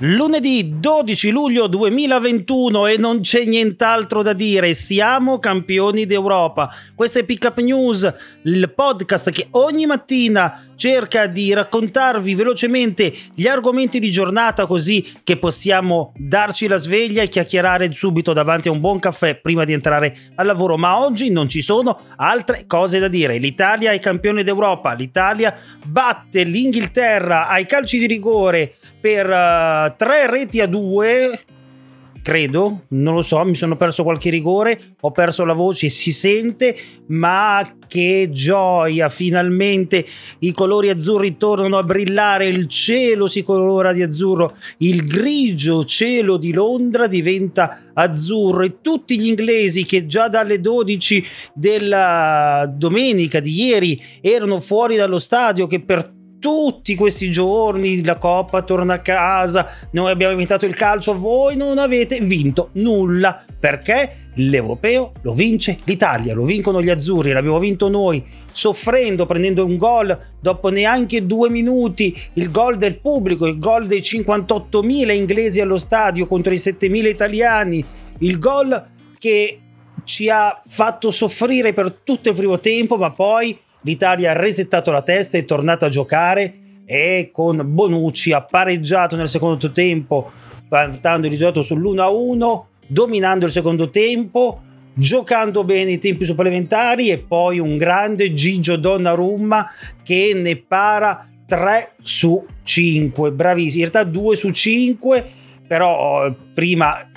Lunedì 12 luglio 2021 e non c'è nient'altro da dire, siamo campioni d'Europa. Questa è Pickup News, il podcast che ogni mattina cerca di raccontarvi velocemente gli argomenti di giornata così che possiamo darci la sveglia e chiacchierare subito davanti a un buon caffè prima di entrare al lavoro. Ma oggi non ci sono altre cose da dire. L'Italia è campione d'Europa, l'Italia batte l'Inghilterra ai calci di rigore per uh, tre reti a due credo, non lo so, mi sono perso qualche rigore, ho perso la voce, si sente, ma che gioia, finalmente i colori azzurri tornano a brillare, il cielo si colora di azzurro, il grigio cielo di Londra diventa azzurro e tutti gli inglesi che già dalle 12 della domenica di ieri erano fuori dallo stadio, che per tutti questi giorni la Coppa torna a casa, noi abbiamo inventato il calcio, voi non avete vinto nulla. Perché l'europeo lo vince l'Italia, lo vincono gli azzurri, l'abbiamo vinto noi, soffrendo, prendendo un gol dopo neanche due minuti, il gol del pubblico, il gol dei 58.000 inglesi allo stadio contro i 7.000 italiani, il gol che ci ha fatto soffrire per tutto il primo tempo, ma poi l'Italia ha resettato la testa, è tornata a giocare e con Bonucci ha pareggiato nel secondo tempo, dando il risultato sull'1-1, dominando il secondo tempo, giocando bene i tempi supplementari e poi un grande Gigio Donnarumma che ne para 3 su 5, bravissimo, in realtà 2 su 5, però prima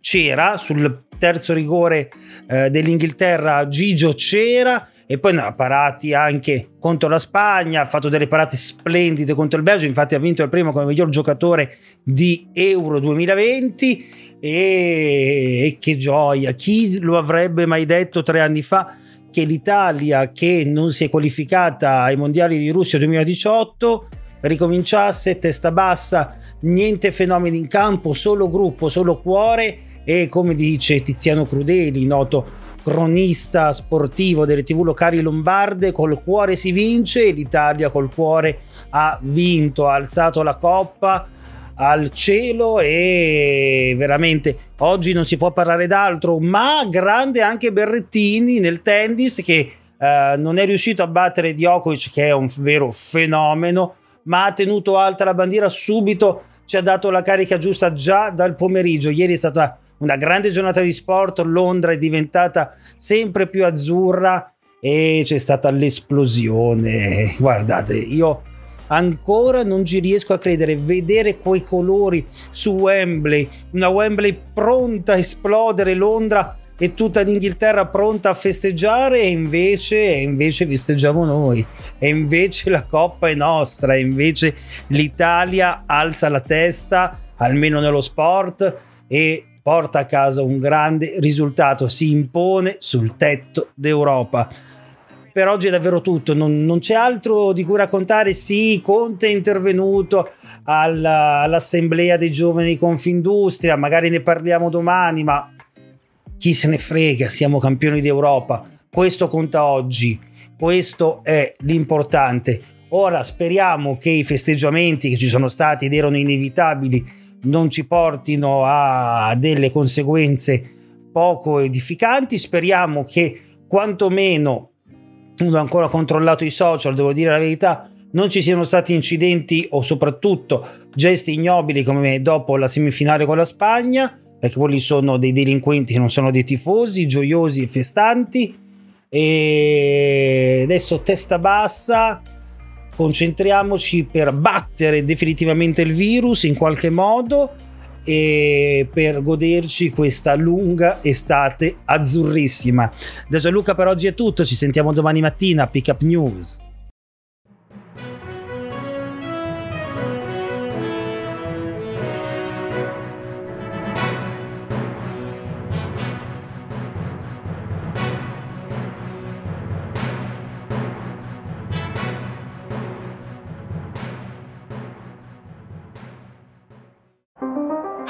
c'era sul terzo rigore eh, dell'Inghilterra Gigio c'era e poi ha parati anche contro la Spagna, ha fatto delle parate splendide contro il Belgio, infatti ha vinto il primo come miglior giocatore di Euro 2020 e, e che gioia, chi lo avrebbe mai detto tre anni fa che l'Italia che non si è qualificata ai mondiali di Russia 2018 ricominciasse testa bassa, niente fenomeni in campo, solo gruppo, solo cuore e come dice Tiziano Crudeli, noto cronista sportivo delle tv locali lombarde, col cuore si vince e l'Italia col cuore ha vinto, ha alzato la coppa al cielo e veramente oggi non si può parlare d'altro, ma grande anche Berrettini nel tennis che eh, non è riuscito a battere Djokovic che è un vero fenomeno, ma ha tenuto alta la bandiera subito, ci ha dato la carica giusta già dal pomeriggio, ieri è stata una grande giornata di sport, Londra è diventata sempre più azzurra e c'è stata l'esplosione. Guardate, io ancora non ci riesco a credere, vedere quei colori su Wembley, una Wembley pronta a esplodere, Londra e tutta l'Inghilterra pronta a festeggiare e invece, e invece festeggiamo noi e invece la coppa è nostra e invece l'Italia alza la testa almeno nello sport e porta a casa un grande risultato, si impone sul tetto d'Europa. Per oggi è davvero tutto, non, non c'è altro di cui raccontare. Sì, Conte è intervenuto alla, all'assemblea dei giovani di Confindustria, magari ne parliamo domani, ma chi se ne frega, siamo campioni d'Europa. Questo conta oggi, questo è l'importante. Ora speriamo che i festeggiamenti che ci sono stati ed erano inevitabili non ci portino a delle conseguenze poco edificanti. Speriamo che quantomeno, non ho ancora controllato i social, devo dire la verità, non ci siano stati incidenti o soprattutto gesti ignobili come dopo la semifinale con la Spagna, perché quelli sono dei delinquenti che non sono dei tifosi, gioiosi e festanti. E adesso testa bassa, concentriamoci per battere definitivamente il virus in qualche modo e per goderci questa lunga estate azzurrissima. Da Gianluca per oggi è tutto, ci sentiamo domani mattina a Pick Up News.